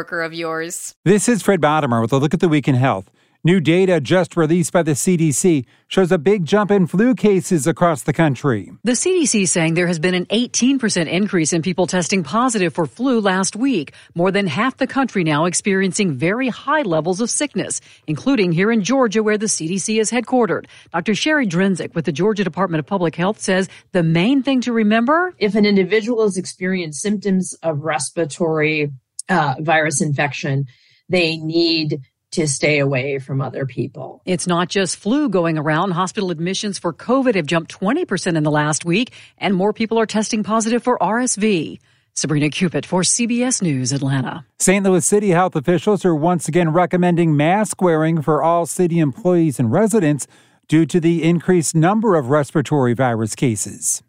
of yours. This is Fred Bottomer with a look at the week in health. New data just released by the CDC shows a big jump in flu cases across the country. The CDC is saying there has been an 18% increase in people testing positive for flu last week. More than half the country now experiencing very high levels of sickness, including here in Georgia where the CDC is headquartered. Dr. Cherie Drenzek with the Georgia Department of Public Health says the main thing to remember if an individual has experienced symptoms of respiratory uh, virus infection, they need to stay away from other people. It's not just flu going around. Hospital admissions for COVID have jumped 20% in the last week, and more people are testing positive for RSV. Sabrina Cupit for CBS News, Atlanta. St. Louis City health officials are once again recommending mask wearing for all city employees and residents due to the increased number of respiratory virus cases.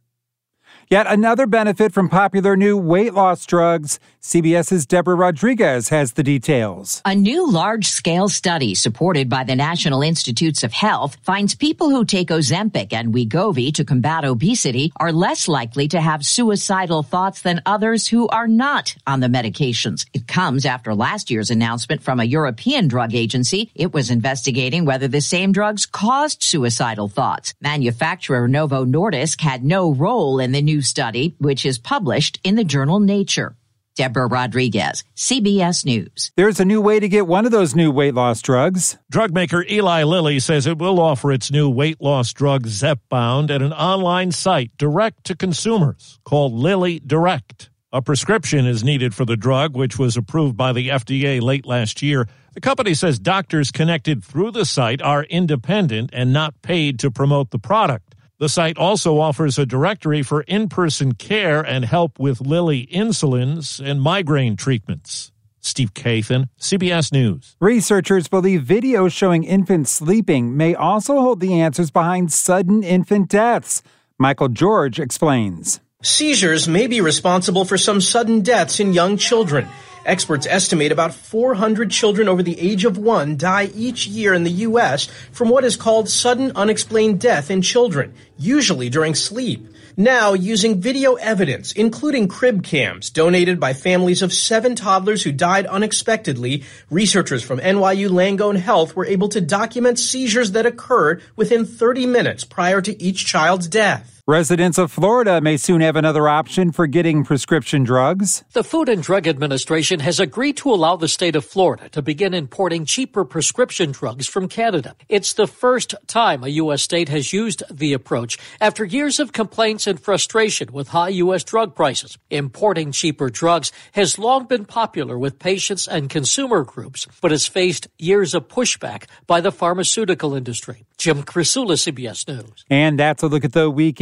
Yet another benefit from popular new weight loss drugs. CBS's Deborah Rodriguez has the details. A new large scale study supported by the National Institutes of Health finds people who take Ozempic and Wegovy to combat obesity are less likely to have suicidal thoughts than others who are not on the medications. It comes after last year's announcement from a European drug agency. It was investigating whether the same drugs caused suicidal thoughts. Manufacturer Novo Nordisk had no role in the new study, which is published in the journal Nature. Deborah Rodriguez, CBS News. There's a new way to get one of those new weight loss drugs. Drug maker Eli Lilly says it will offer its new weight loss drug Zepbound at an online site direct to consumers called Lilly Direct. A prescription is needed for the drug, which was approved by the FDA late last year. The company says doctors connected through the site are independent and not paid to promote the product. The site also offers a directory for in person care and help with Lilly insulins and migraine treatments. Steve Kathan, CBS News. Researchers believe videos showing infants sleeping may also hold the answers behind sudden infant deaths. Michael George explains. Seizures may be responsible for some sudden deaths in young children. Experts estimate about 400 children over the age of one die each year in the U.S. from what is called sudden unexplained death in children, usually during sleep. Now, using video evidence, including crib cams donated by families of seven toddlers who died unexpectedly, researchers from NYU Langone Health were able to document seizures that occurred within 30 minutes prior to each child's death. Residents of Florida may soon have another option for getting prescription drugs. The Food and Drug Administration has agreed to allow the state of Florida to begin importing cheaper prescription drugs from Canada. It's the first time a U.S. state has used the approach after years of complaints and frustration with high U.S. drug prices. Importing cheaper drugs has long been popular with patients and consumer groups, but has faced years of pushback by the pharmaceutical industry. Jim Krasula, CBS News. And that's a look at the week